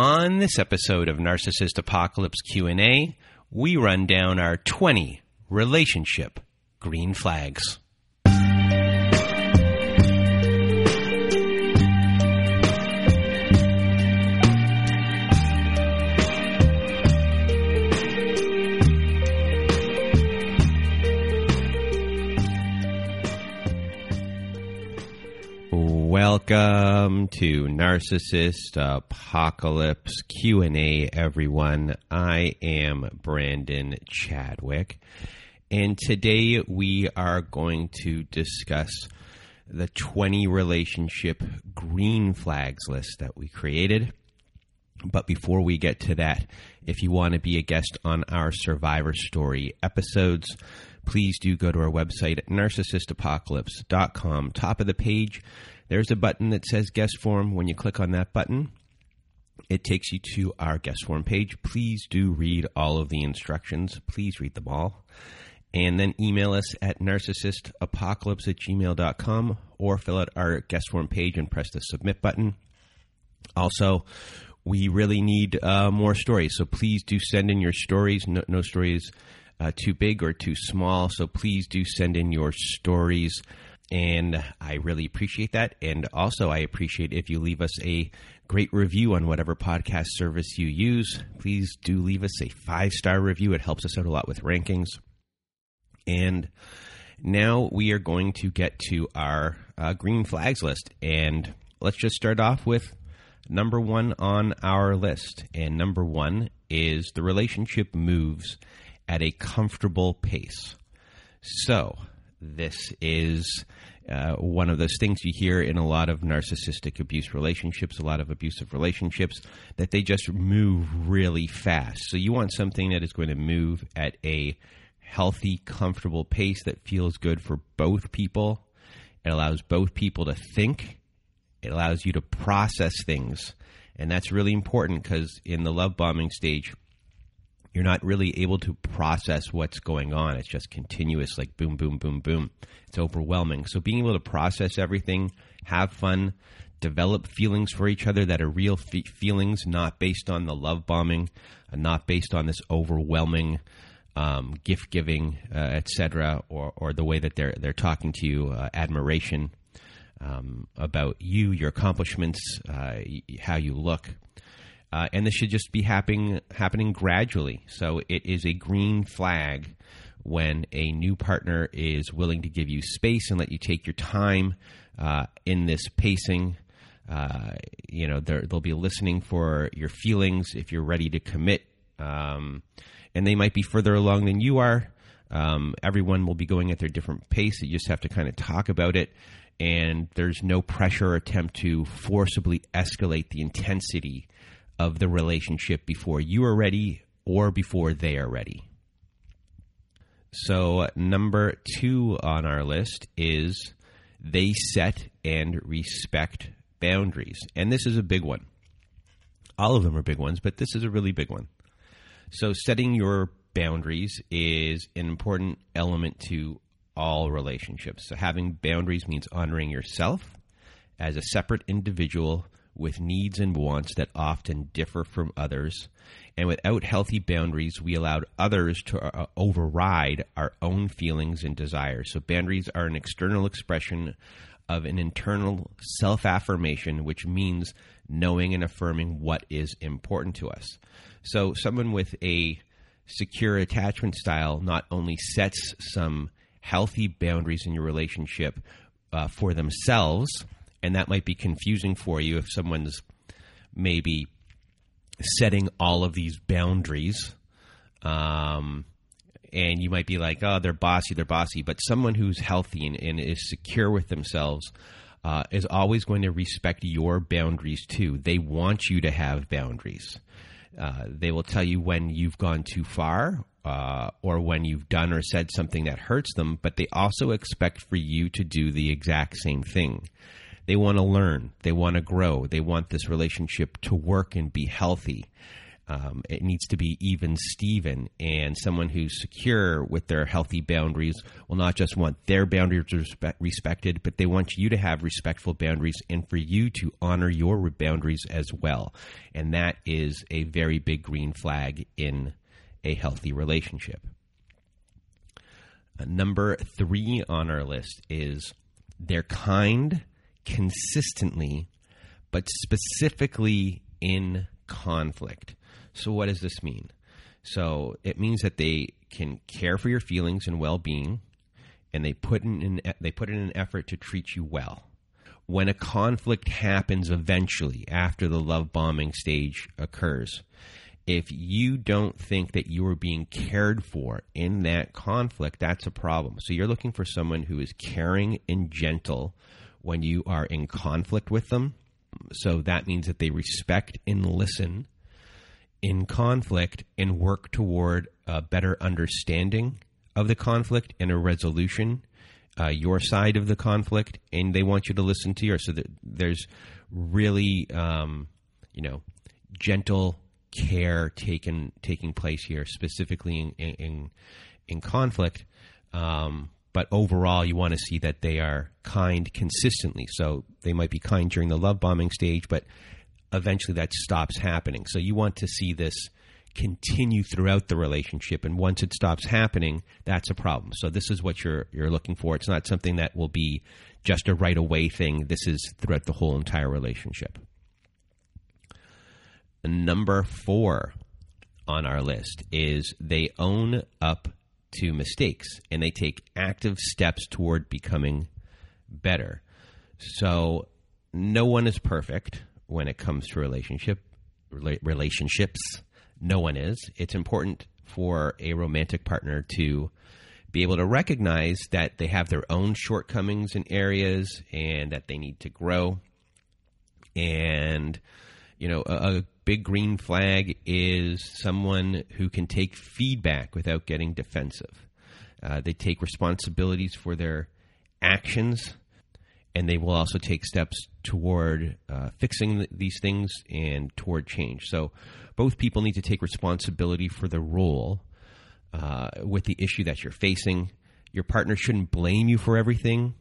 On this episode of Narcissist Apocalypse Q&A, we run down our 20 relationship green flags. Welcome to Narcissist Apocalypse Q&A everyone. I am Brandon Chadwick and today we are going to discuss the 20 relationship green flags list that we created. But before we get to that, if you want to be a guest on our Survivor Story episodes, please do go to our website at narcissistapocalypse.com. Top of the page, there's a button that says guest form. When you click on that button, it takes you to our guest form page. Please do read all of the instructions. Please read them all. And then email us at narcissistapocalypse at gmail.com or fill out our guest form page and press the submit button. Also, we really need uh, more stories, so please do send in your stories. No, no stories uh, too big or too small, so please do send in your stories and I really appreciate that. And also, I appreciate if you leave us a great review on whatever podcast service you use. Please do leave us a five star review, it helps us out a lot with rankings. And now we are going to get to our uh, green flags list. And let's just start off with number one on our list. And number one is the relationship moves at a comfortable pace. So, this is uh, one of those things you hear in a lot of narcissistic abuse relationships, a lot of abusive relationships, that they just move really fast. So you want something that is going to move at a healthy, comfortable pace that feels good for both people. It allows both people to think. It allows you to process things. And that's really important because in the love bombing stage, you're not really able to process what's going on. It's just continuous, like boom, boom, boom, boom. It's overwhelming. So being able to process everything, have fun, develop feelings for each other that are real fe- feelings, not based on the love bombing, and not based on this overwhelming um, gift giving, uh, etc., or or the way that they're they're talking to you, uh, admiration um, about you, your accomplishments, uh, how you look. Uh, and this should just be happening happening gradually. So it is a green flag when a new partner is willing to give you space and let you take your time uh, in this pacing. Uh, you know, they'll be listening for your feelings if you're ready to commit, um, and they might be further along than you are. Um, everyone will be going at their different pace. You just have to kind of talk about it, and there's no pressure or attempt to forcibly escalate the intensity of the relationship before you are ready or before they are ready. So, number two on our list is they set and respect boundaries. And this is a big one. All of them are big ones, but this is a really big one. So, setting your boundaries is an important element to all relationships. So, having boundaries means honoring yourself as a separate individual with needs and wants that often differ from others. And without healthy boundaries, we allowed others to uh, override our own feelings and desires. So, boundaries are an external expression of an internal self affirmation, which means knowing and affirming what is important to us. So, someone with a secure attachment style not only sets some healthy boundaries in your relationship uh, for themselves and that might be confusing for you if someone's maybe setting all of these boundaries um, and you might be like oh they're bossy they're bossy but someone who's healthy and, and is secure with themselves uh, is always going to respect your boundaries too they want you to have boundaries uh, they will tell you when you've gone too far uh, or when you've done or said something that hurts them, but they also expect for you to do the exact same thing. They want to learn. They want to grow. They want this relationship to work and be healthy. Um, it needs to be even Steven, and someone who's secure with their healthy boundaries will not just want their boundaries respe- respected, but they want you to have respectful boundaries and for you to honor your boundaries as well. And that is a very big green flag in a healthy relationship. Uh, number three on our list is they're kind consistently, but specifically in conflict. So, what does this mean? So, it means that they can care for your feelings and well being, and they put in an, they put in an effort to treat you well. When a conflict happens eventually after the love bombing stage occurs, if you don't think that you are being cared for in that conflict, that's a problem. So you're looking for someone who is caring and gentle when you are in conflict with them. So that means that they respect and listen in conflict and work toward a better understanding of the conflict and a resolution. Uh, your side of the conflict, and they want you to listen to yours. So there's really, um, you know, gentle care taken taking place here, specifically in in, in conflict. Um, but overall, you want to see that they are kind consistently. So they might be kind during the love bombing stage, but eventually that stops happening. So you want to see this continue throughout the relationship, and once it stops happening, that's a problem. So this is what you're you're looking for. It's not something that will be just a right away thing. This is throughout the whole entire relationship number four on our list is they own up to mistakes and they take active steps toward becoming better. So no one is perfect when it comes to relationship relationships. No one is. It's important for a romantic partner to be able to recognize that they have their own shortcomings in areas and that they need to grow. And you know, a, a big green flag is someone who can take feedback without getting defensive. Uh, they take responsibilities for their actions, and they will also take steps toward uh, fixing th- these things and toward change. So, both people need to take responsibility for the role uh, with the issue that you're facing. Your partner shouldn't blame you for everything.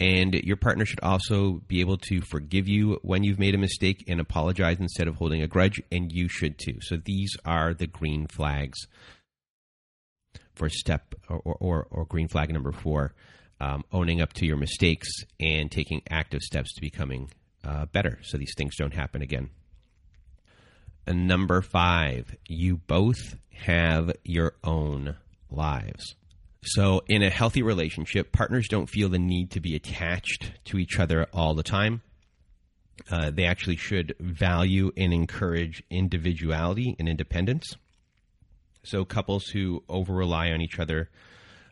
And your partner should also be able to forgive you when you've made a mistake and apologize instead of holding a grudge, and you should too. So these are the green flags for step or, or, or green flag number four um, owning up to your mistakes and taking active steps to becoming uh, better so these things don't happen again. And number five, you both have your own lives. So, in a healthy relationship, partners don't feel the need to be attached to each other all the time. Uh, they actually should value and encourage individuality and independence. So, couples who over rely on each other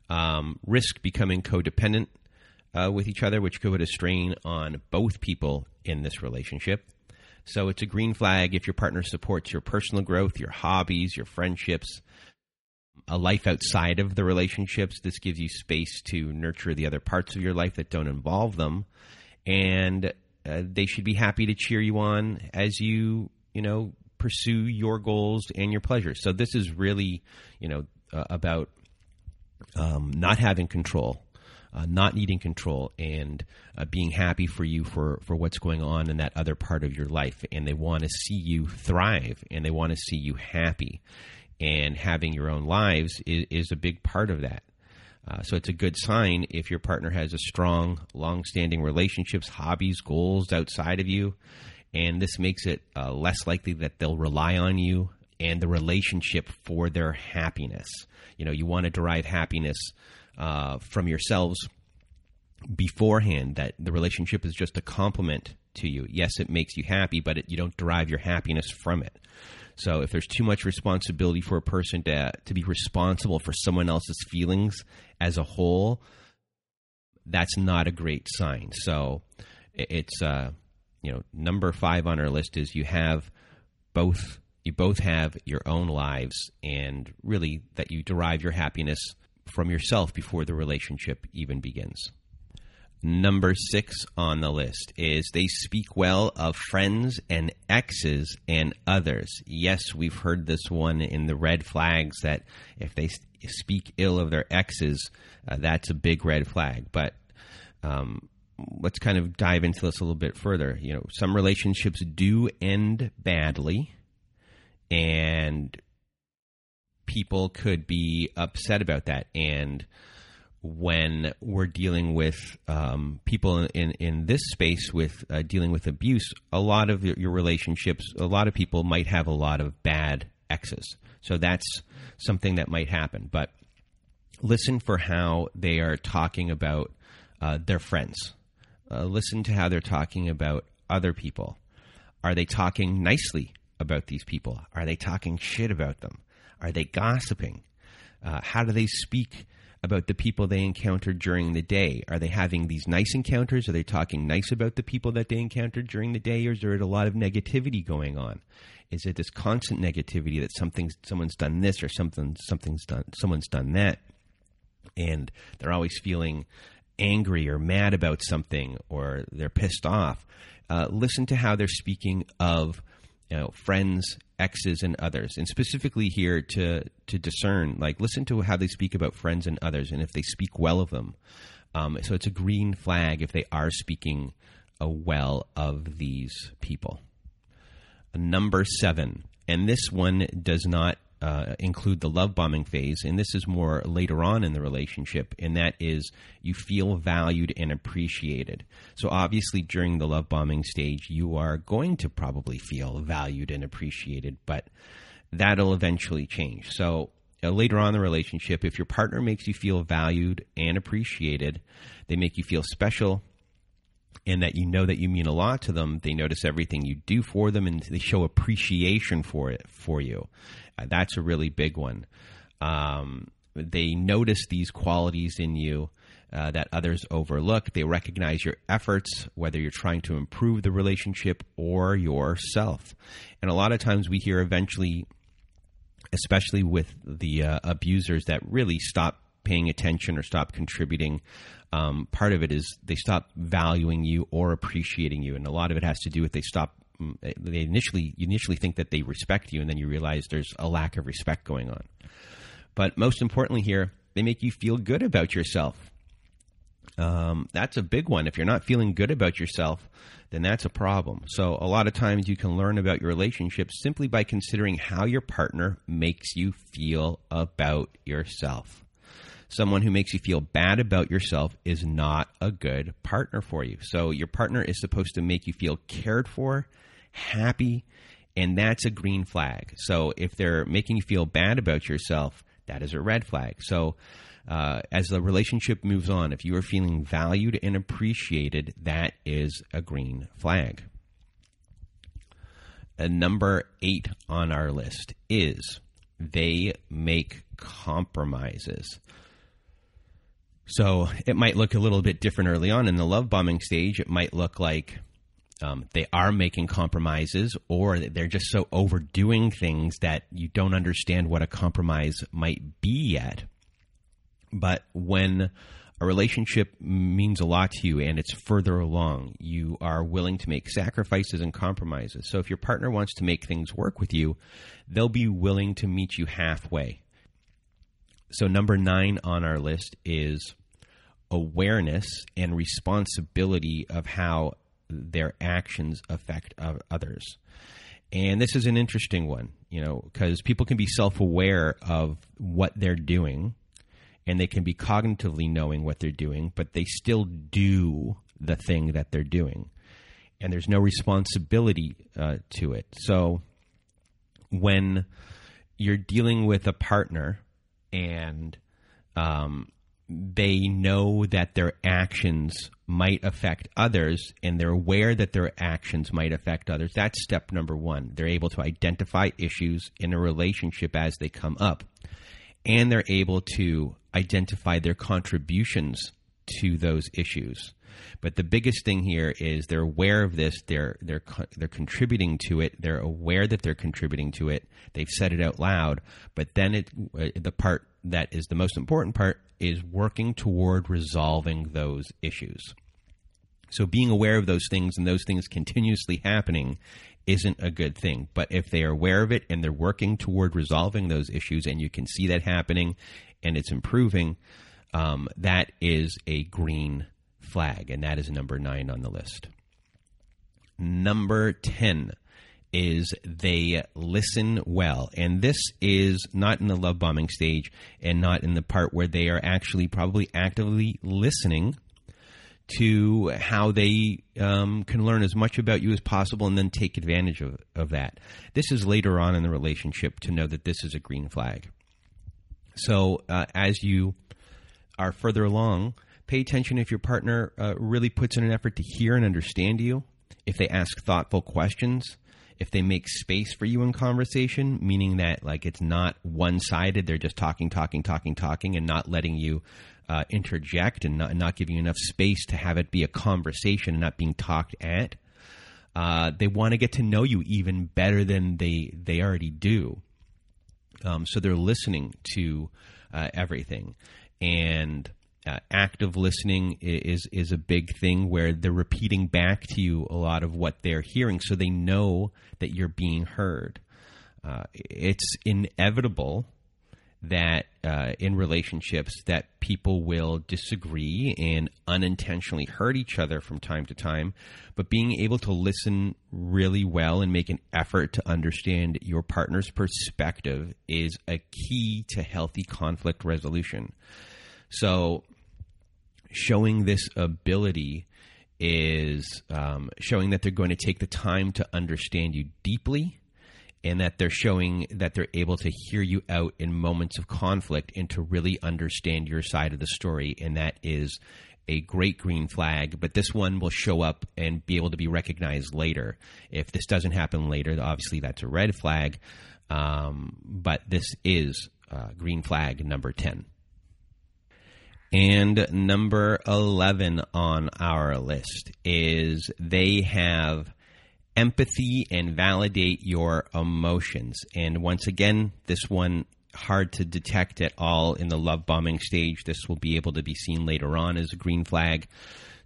um, risk becoming codependent uh, with each other, which could put a strain on both people in this relationship. So, it's a green flag if your partner supports your personal growth, your hobbies, your friendships, a life outside of the relationships. This gives you space to nurture the other parts of your life that don't involve them, and uh, they should be happy to cheer you on as you you know pursue your goals and your pleasures. So this is really you know uh, about um, not having control. Uh, not needing control and uh, being happy for you for, for what's going on in that other part of your life. And they want to see you thrive and they want to see you happy and having your own lives is, is a big part of that. Uh, so it's a good sign if your partner has a strong, long-standing relationships, hobbies, goals outside of you, and this makes it uh, less likely that they'll rely on you and the relationship for their happiness. You know, you want to derive happiness uh, from yourselves beforehand. That the relationship is just a complement to you. Yes, it makes you happy, but it, you don't derive your happiness from it. So if there's too much responsibility for a person to to be responsible for someone else's feelings as a whole, that's not a great sign. So it's uh, you know number five on our list is you have both you both have your own lives and really that you derive your happiness from yourself before the relationship even begins. Number six on the list is they speak well of friends and exes and others. Yes, we've heard this one in the red flags that if they speak ill of their exes, uh, that's a big red flag. But um, let's kind of dive into this a little bit further. You know, some relationships do end badly, and people could be upset about that. And when we're dealing with um, people in, in this space with uh, dealing with abuse, a lot of your relationships, a lot of people might have a lot of bad exes. So that's something that might happen. But listen for how they are talking about uh, their friends. Uh, listen to how they're talking about other people. Are they talking nicely about these people? Are they talking shit about them? Are they gossiping? Uh, how do they speak about the people they encountered during the day? Are they having these nice encounters? Are they talking nice about the people that they encountered during the day, or is there a lot of negativity going on? Is it this constant negativity that something's someone's done this or something something's done someone's done that, and they're always feeling angry or mad about something or they're pissed off? Uh, listen to how they're speaking of you know, friends, exes, and others, and specifically here to to discern, like listen to how they speak about friends and others, and if they speak well of them. Um, so it's a green flag if they are speaking uh, well of these people. Number seven, and this one does not uh, include the love bombing phase, and this is more later on in the relationship, and that is you feel valued and appreciated. So, obviously, during the love bombing stage, you are going to probably feel valued and appreciated, but that'll eventually change. So, uh, later on in the relationship, if your partner makes you feel valued and appreciated, they make you feel special, and that you know that you mean a lot to them, they notice everything you do for them and they show appreciation for it for you. Uh, that's a really big one. Um, they notice these qualities in you uh, that others overlook. They recognize your efforts, whether you're trying to improve the relationship or yourself. And a lot of times we hear eventually, especially with the uh, abusers that really stop paying attention or stop contributing. Um, part of it is they stop valuing you or appreciating you, and a lot of it has to do with they stop they initially you initially think that they respect you, and then you realize there's a lack of respect going on. But most importantly, here they make you feel good about yourself. Um, that's a big one. If you're not feeling good about yourself, then that's a problem. So, a lot of times you can learn about your relationship simply by considering how your partner makes you feel about yourself. Someone who makes you feel bad about yourself is not a good partner for you. So, your partner is supposed to make you feel cared for happy, and that's a green flag. So if they're making you feel bad about yourself, that is a red flag. So uh, as the relationship moves on, if you are feeling valued and appreciated, that is a green flag. And number eight on our list is they make compromises. So it might look a little bit different early on in the love bombing stage. It might look like um, they are making compromises or they're just so overdoing things that you don't understand what a compromise might be yet. But when a relationship means a lot to you and it's further along, you are willing to make sacrifices and compromises. So if your partner wants to make things work with you, they'll be willing to meet you halfway. So, number nine on our list is awareness and responsibility of how their actions affect others. And this is an interesting one, you know, because people can be self aware of what they're doing and they can be cognitively knowing what they're doing, but they still do the thing that they're doing. And there's no responsibility uh, to it. So when you're dealing with a partner and um, they know that their actions might affect others and they're aware that their actions might affect others. That's step number one. They're able to identify issues in a relationship as they come up. And they're able to identify their contributions to those issues. But the biggest thing here is they're aware of this. They're they're they're contributing to it. They're aware that they're contributing to it. They've said it out loud. But then it uh, the part that is the most important part is working toward resolving those issues. So being aware of those things and those things continuously happening isn't a good thing. But if they are aware of it and they're working toward resolving those issues and you can see that happening and it's improving, um, that is a green flag. And that is number nine on the list. Number 10 is they listen well. And this is not in the love bombing stage and not in the part where they are actually probably actively listening to how they um, can learn as much about you as possible and then take advantage of, of that. This is later on in the relationship to know that this is a green flag. So uh, as you are further along, pay attention if your partner uh, really puts in an effort to hear and understand you, if they ask thoughtful questions, if they make space for you in conversation, meaning that like it's not one sided, they're just talking, talking, talking, talking, and not letting you uh, interject and not, not giving you enough space to have it be a conversation and not being talked at. Uh, they want to get to know you even better than they they already do. Um, so they're listening to uh, everything, and uh, active listening is is a big thing where they're repeating back to you a lot of what they're hearing, so they know that you're being heard. Uh, it's inevitable that uh, in relationships that people will disagree and unintentionally hurt each other from time to time but being able to listen really well and make an effort to understand your partner's perspective is a key to healthy conflict resolution so showing this ability is um, showing that they're going to take the time to understand you deeply and that they're showing that they're able to hear you out in moments of conflict and to really understand your side of the story. And that is a great green flag, but this one will show up and be able to be recognized later. If this doesn't happen later, obviously that's a red flag. Um, but this is uh, green flag number 10. And number 11 on our list is they have empathy and validate your emotions. And once again, this one hard to detect at all in the love bombing stage. This will be able to be seen later on as a green flag.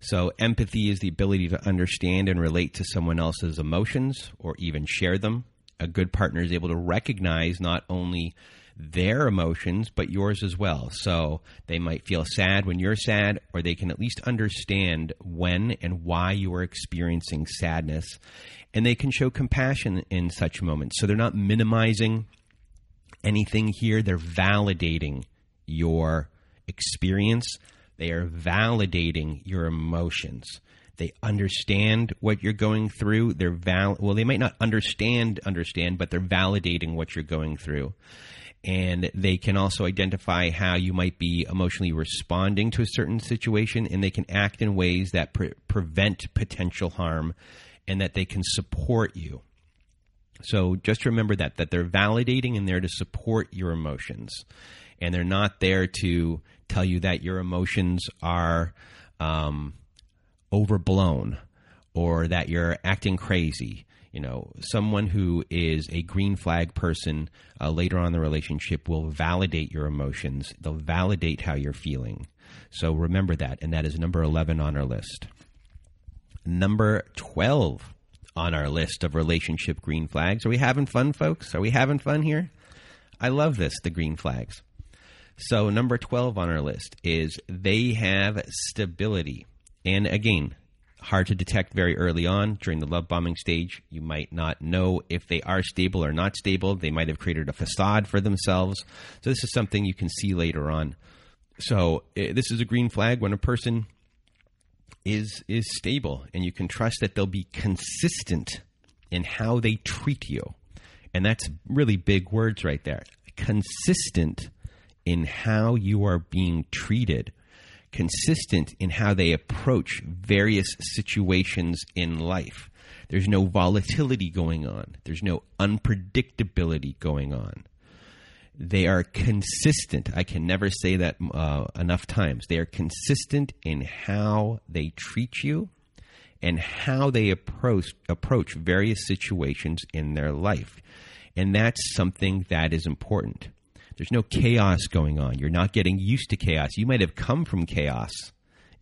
So, empathy is the ability to understand and relate to someone else's emotions or even share them. A good partner is able to recognize not only their emotions, but yours as well. So they might feel sad when you're sad, or they can at least understand when and why you are experiencing sadness. And they can show compassion in such moments. So they're not minimizing anything here, they're validating your experience, they are validating your emotions. They understand what you're going through. They're val- well, they might not understand understand, but they're validating what you're going through and they can also identify how you might be emotionally responding to a certain situation and they can act in ways that pre- prevent potential harm and that they can support you. So just remember that that they're validating and there to support your emotions and they're not there to tell you that your emotions are um, overblown or that you're acting crazy you know, someone who is a green flag person uh, later on in the relationship will validate your emotions. They'll validate how you're feeling. So remember that. And that is number 11 on our list. Number 12 on our list of relationship green flags. Are we having fun, folks? Are we having fun here? I love this, the green flags. So, number 12 on our list is they have stability. And again, hard to detect very early on during the love bombing stage. You might not know if they are stable or not stable. They might have created a facade for themselves. So this is something you can see later on. So eh, this is a green flag when a person is is stable and you can trust that they'll be consistent in how they treat you. And that's really big words right there. Consistent in how you are being treated consistent in how they approach various situations in life. There's no volatility going on, there's no unpredictability going on. They are consistent. I can never say that uh, enough times. They are consistent in how they treat you and how they approach approach various situations in their life. And that's something that is important. There's no chaos going on. You're not getting used to chaos. You might have come from chaos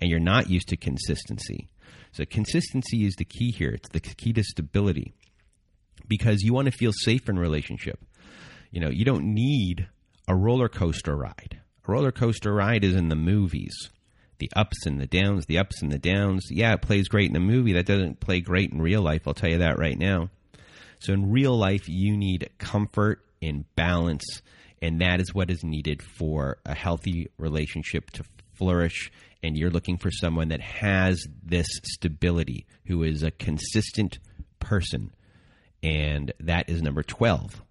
and you're not used to consistency. So consistency is the key here. It's the key to stability because you want to feel safe in relationship. You know, you don't need a roller coaster ride. A roller coaster ride is in the movies. The ups and the downs, the ups and the downs. Yeah, it plays great in a movie. That doesn't play great in real life. I'll tell you that right now. So in real life, you need comfort and balance, and that is what is needed for a healthy relationship to flourish. And you're looking for someone that has this stability, who is a consistent person. And that is number 12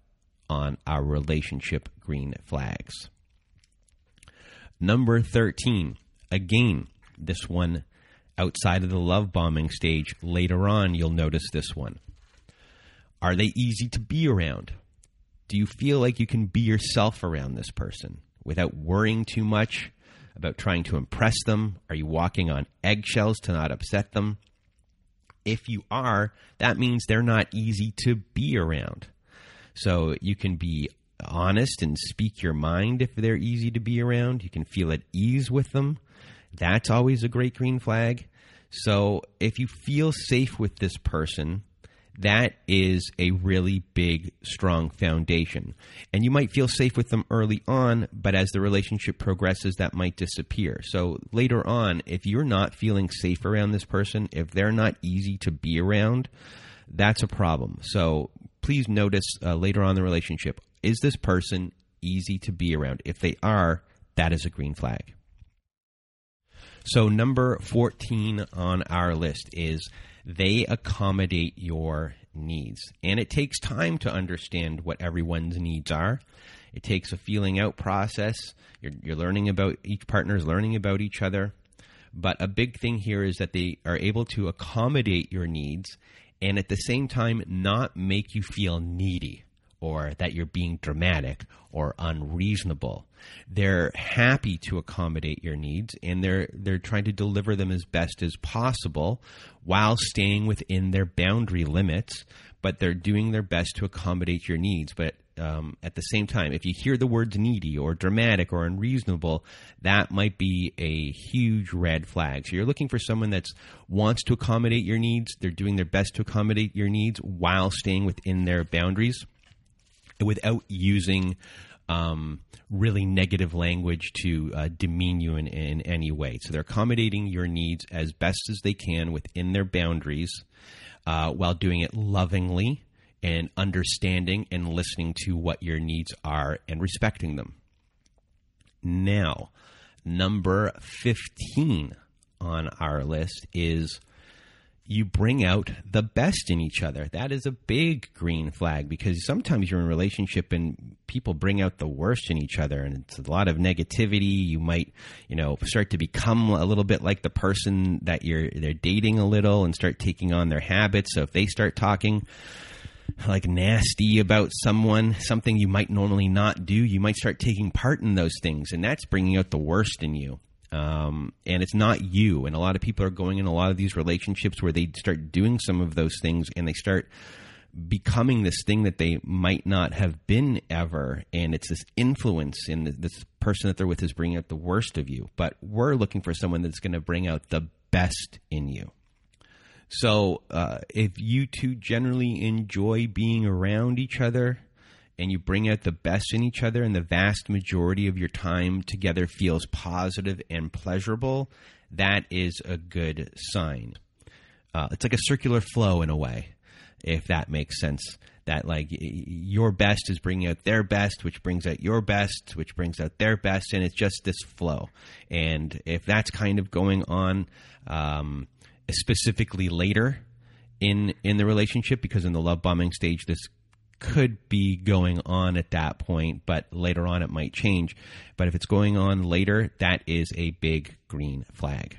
on our relationship green flags. Number 13, again, this one outside of the love bombing stage. Later on, you'll notice this one. Are they easy to be around? Do you feel like you can be yourself around this person without worrying too much about trying to impress them? Are you walking on eggshells to not upset them? If you are, that means they're not easy to be around. So you can be honest and speak your mind if they're easy to be around. You can feel at ease with them. That's always a great green flag. So if you feel safe with this person, that is a really big, strong foundation. And you might feel safe with them early on, but as the relationship progresses, that might disappear. So later on, if you're not feeling safe around this person, if they're not easy to be around, that's a problem. So please notice uh, later on the relationship is this person easy to be around? If they are, that is a green flag. So, number 14 on our list is they accommodate your needs. And it takes time to understand what everyone's needs are. It takes a feeling out process. You're, you're learning about each partner is learning about each other. But a big thing here is that they are able to accommodate your needs and at the same time not make you feel needy or that you're being dramatic or unreasonable. They're happy to accommodate your needs and they're they're trying to deliver them as best as possible while staying within their boundary limits, but they're doing their best to accommodate your needs. But um, at the same time, if you hear the words needy or dramatic or unreasonable, that might be a huge red flag. So you're looking for someone that wants to accommodate your needs. They're doing their best to accommodate your needs while staying within their boundaries without using um, really negative language to uh, demean you in, in any way. So they're accommodating your needs as best as they can within their boundaries uh, while doing it lovingly and understanding and listening to what your needs are and respecting them. Now, number 15 on our list is you bring out the best in each other. That is a big green flag because sometimes you're in a relationship and people bring out the worst in each other and it's a lot of negativity. You might, you know, start to become a little bit like the person that you're they're dating a little and start taking on their habits. So if they start talking like nasty about someone, something you might normally not do, you might start taking part in those things and that's bringing out the worst in you um, and it's not you. And a lot of people are going in a lot of these relationships where they start doing some of those things and they start becoming this thing that they might not have been ever. And it's this influence, and this person that they're with is bringing out the worst of you. But we're looking for someone that's going to bring out the best in you. So, uh, if you two generally enjoy being around each other, and you bring out the best in each other, and the vast majority of your time together feels positive and pleasurable, that is a good sign. Uh, it's like a circular flow in a way, if that makes sense. That like your best is bringing out their best, which brings out your best, which brings out their best, and it's just this flow. And if that's kind of going on, um, specifically later in in the relationship, because in the love bombing stage, this could be going on at that point, but later on it might change. But if it's going on later, that is a big green flag.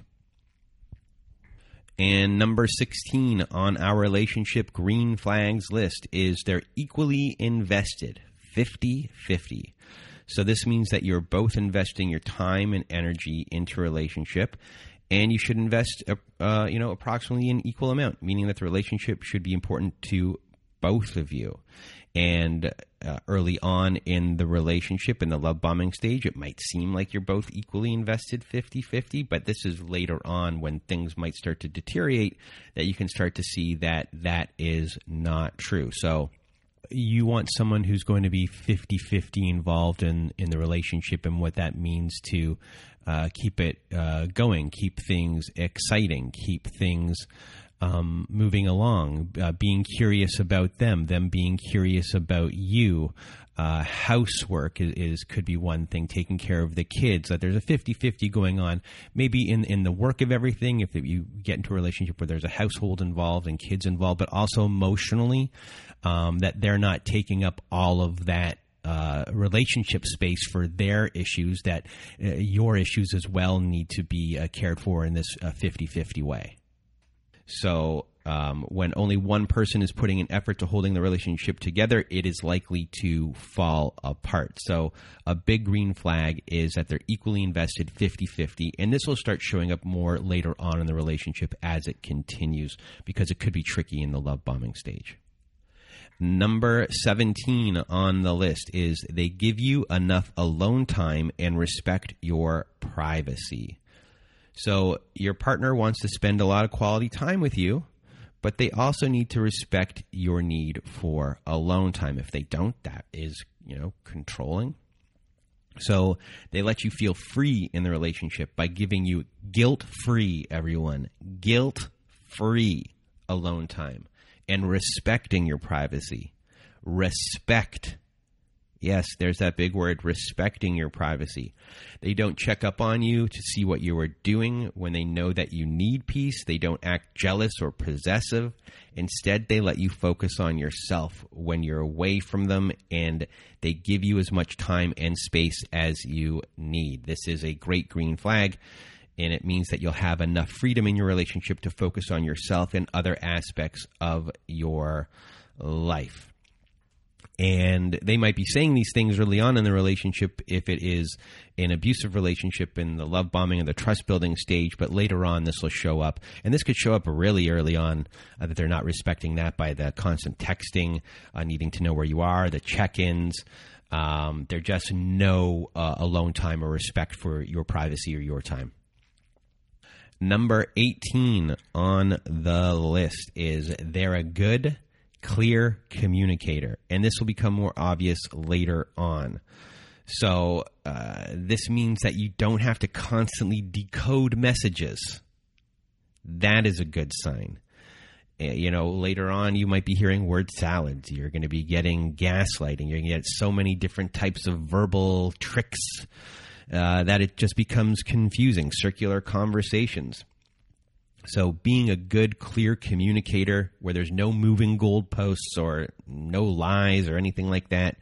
And number 16 on our relationship green flags list is they're equally invested 50 50. So this means that you're both investing your time and energy into a relationship and you should invest uh you know approximately an equal amount meaning that the relationship should be important to both of you. And uh, early on in the relationship, in the love bombing stage, it might seem like you're both equally invested 50 50, but this is later on when things might start to deteriorate that you can start to see that that is not true. So, you want someone who's going to be 50 50 involved in, in the relationship and what that means to uh, keep it uh, going, keep things exciting, keep things um, moving along, uh, being curious about them, them being curious about you. Uh, housework is, is, could be one thing, taking care of the kids. That there's a 50-50 going on, maybe in in the work of everything. If you get into a relationship where there's a household involved and kids involved, but also emotionally, um, that they're not taking up all of that uh, relationship space for their issues that uh, your issues as well need to be uh, cared for in this 50 uh, 50 way. So, um, when only one person is putting an effort to holding the relationship together, it is likely to fall apart. So, a big green flag is that they're equally invested 50 50. And this will start showing up more later on in the relationship as it continues because it could be tricky in the love bombing stage. Number 17 on the list is they give you enough alone time and respect your privacy. So your partner wants to spend a lot of quality time with you, but they also need to respect your need for alone time. If they don't, that is, you know, controlling. So they let you feel free in the relationship by giving you guilt free, everyone, guilt free alone time and respecting your privacy. Respect Yes, there's that big word, respecting your privacy. They don't check up on you to see what you are doing when they know that you need peace. They don't act jealous or possessive. Instead, they let you focus on yourself when you're away from them and they give you as much time and space as you need. This is a great green flag and it means that you'll have enough freedom in your relationship to focus on yourself and other aspects of your life and they might be saying these things early on in the relationship if it is an abusive relationship in the love bombing and the trust building stage but later on this will show up. And this could show up really early on uh, that they're not respecting that by the constant texting uh, needing to know where you are the check-ins. Um, are just no uh, alone time or respect for your privacy or your time. Number 18 on the list is they're a good clear communicator. And this will become more obvious later on. So, uh, this means that you don't have to constantly decode messages. That is a good sign. Uh, you know, later on, you might be hearing word salads. You're going to be getting gaslighting. You're going to get so many different types of verbal tricks uh, that it just becomes confusing. Circular conversations. So, being a good, clear communicator where there's no moving goalposts or no lies or anything like that.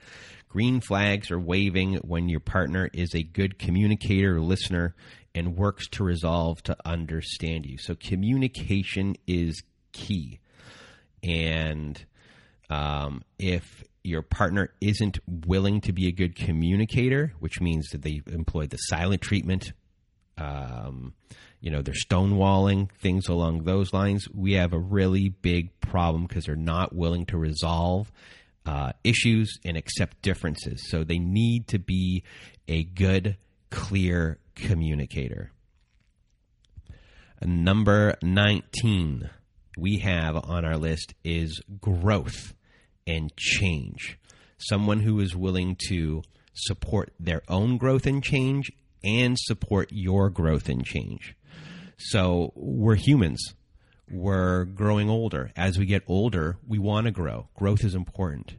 Green flags are waving when your partner is a good communicator, or listener, and works to resolve to understand you. So, communication is key. And um, if your partner isn't willing to be a good communicator, which means that they employ the silent treatment, um, you know, they're stonewalling, things along those lines. We have a really big problem because they're not willing to resolve uh, issues and accept differences. So they need to be a good, clear communicator. Number 19 we have on our list is growth and change. Someone who is willing to support their own growth and change and support your growth and change. So we're humans. We're growing older. As we get older, we want to grow. Growth is important.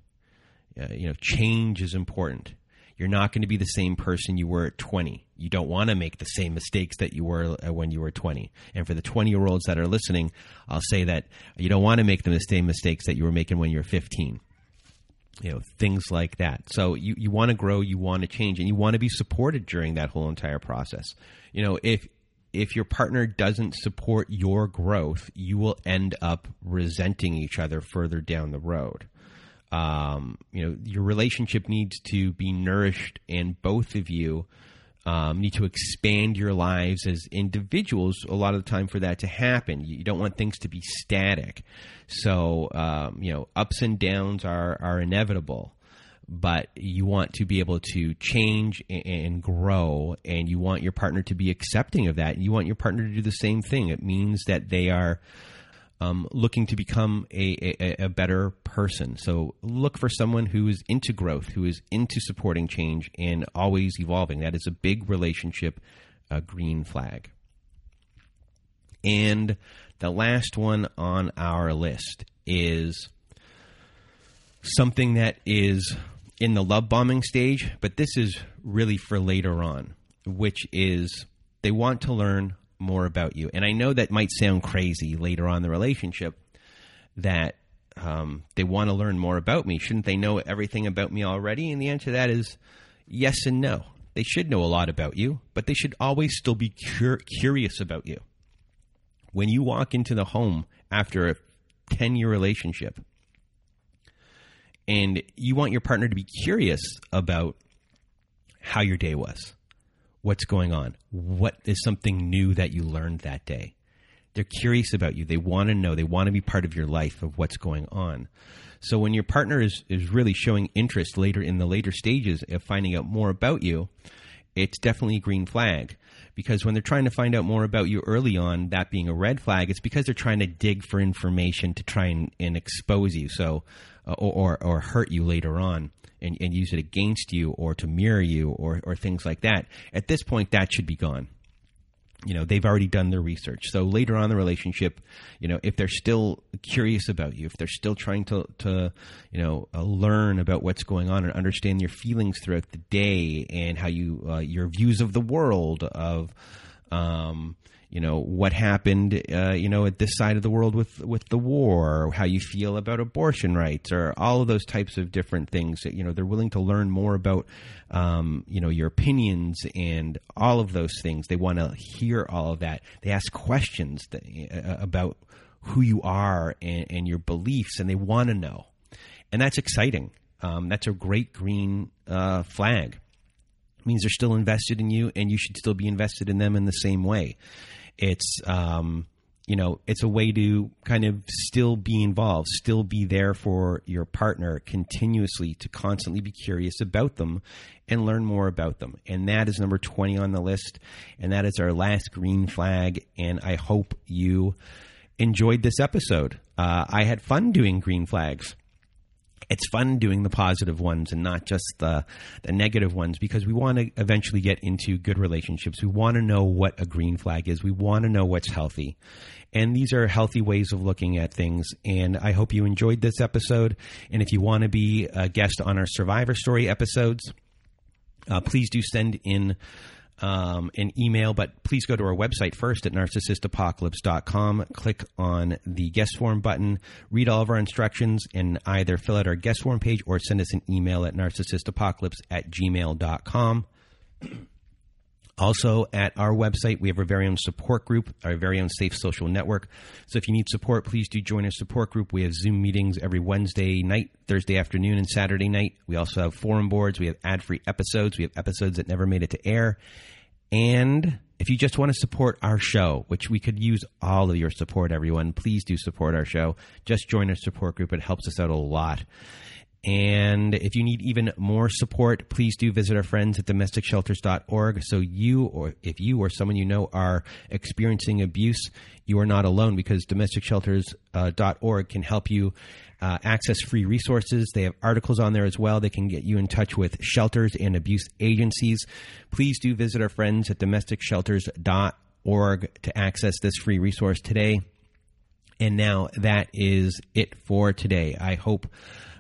Uh, you know, change is important. You're not going to be the same person you were at 20. You don't want to make the same mistakes that you were uh, when you were 20. And for the 20 year olds that are listening, I'll say that you don't want to make the same mistakes that you were making when you were 15 you know things like that so you, you want to grow you want to change and you want to be supported during that whole entire process you know if if your partner doesn't support your growth, you will end up resenting each other further down the road. Um, you know, your relationship needs to be nourished, and both of you um, need to expand your lives as individuals a lot of the time for that to happen. You don't want things to be static. So, um, you know, ups and downs are, are inevitable, but you want to be able to change and grow, and you want your partner to be accepting of that. You want your partner to do the same thing. It means that they are um, looking to become a, a, a, better person. So look for someone who is into growth, who is into supporting change and always evolving. That is a big relationship a green flag. And the last one on our list is something that is in the love bombing stage, but this is really for later on, which is they want to learn more about you. And I know that might sound crazy later on the relationship that um, they want to learn more about me. Shouldn't they know everything about me already? And the answer to that is yes and no. They should know a lot about you, but they should always still be cur- curious about you. When you walk into the home after a 10 year relationship and you want your partner to be curious about how your day was, what's going on. What is something new that you learned that day? They're curious about you. They want to know. They want to be part of your life of what's going on. So when your partner is, is really showing interest later in the later stages of finding out more about you, it's definitely a green flag. Because when they're trying to find out more about you early on, that being a red flag, it's because they're trying to dig for information to try and, and expose you, so or, or, or hurt you later on and, and use it against you or to mirror you or, or things like that. At this point, that should be gone you know they've already done their research so later on the relationship you know if they're still curious about you if they're still trying to to you know uh, learn about what's going on and understand your feelings throughout the day and how you uh, your views of the world of um, you know what happened uh, you know at this side of the world with with the war how you feel about abortion rights or all of those types of different things you know they're willing to learn more about um, you know your opinions and all of those things. They want to hear all of that. They ask questions that, uh, about who you are and, and your beliefs and they want to know. And that's exciting. Um, that's a great green uh, flag. It means they're still invested in you and you should still be invested in them in the same way it's um, you know, it's a way to kind of still be involved, still be there for your partner continuously to constantly be curious about them and learn more about them. And that is number 20 on the list. And that is our last green flag. And I hope you enjoyed this episode. Uh, I had fun doing green flags it's fun doing the positive ones and not just the the negative ones because we want to eventually get into good relationships. We want to know what a green flag is. We want to know what's healthy. And these are healthy ways of looking at things. And I hope you enjoyed this episode. And if you want to be a guest on our Survivor Story episodes, uh, please do send in um, an email, but please go to our website first at narcissistapocalypse.com. Click on the guest form button, read all of our instructions, and either fill out our guest form page or send us an email at narcissistapocalypse at gmail.com. Also, at our website, we have our very own support group, our very own safe social network. So, if you need support, please do join our support group. We have Zoom meetings every Wednesday night, Thursday afternoon, and Saturday night. We also have forum boards. We have ad free episodes. We have episodes that never made it to air. And if you just want to support our show, which we could use all of your support, everyone, please do support our show. Just join our support group. It helps us out a lot. And if you need even more support, please do visit our friends at domesticshelters.org. So you, or if you or someone you know are experiencing abuse, you are not alone because domesticshelters.org can help you uh, access free resources. They have articles on there as well. They can get you in touch with shelters and abuse agencies. Please do visit our friends at domesticshelters.org to access this free resource today. And now that is it for today. I hope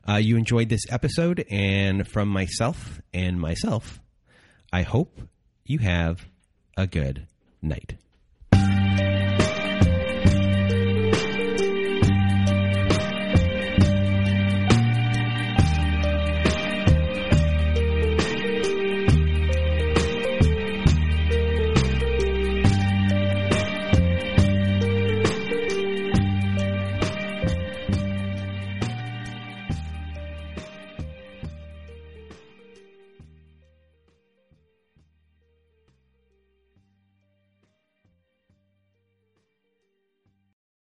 uh, you enjoyed this episode. And from myself and myself, I hope you have a good night.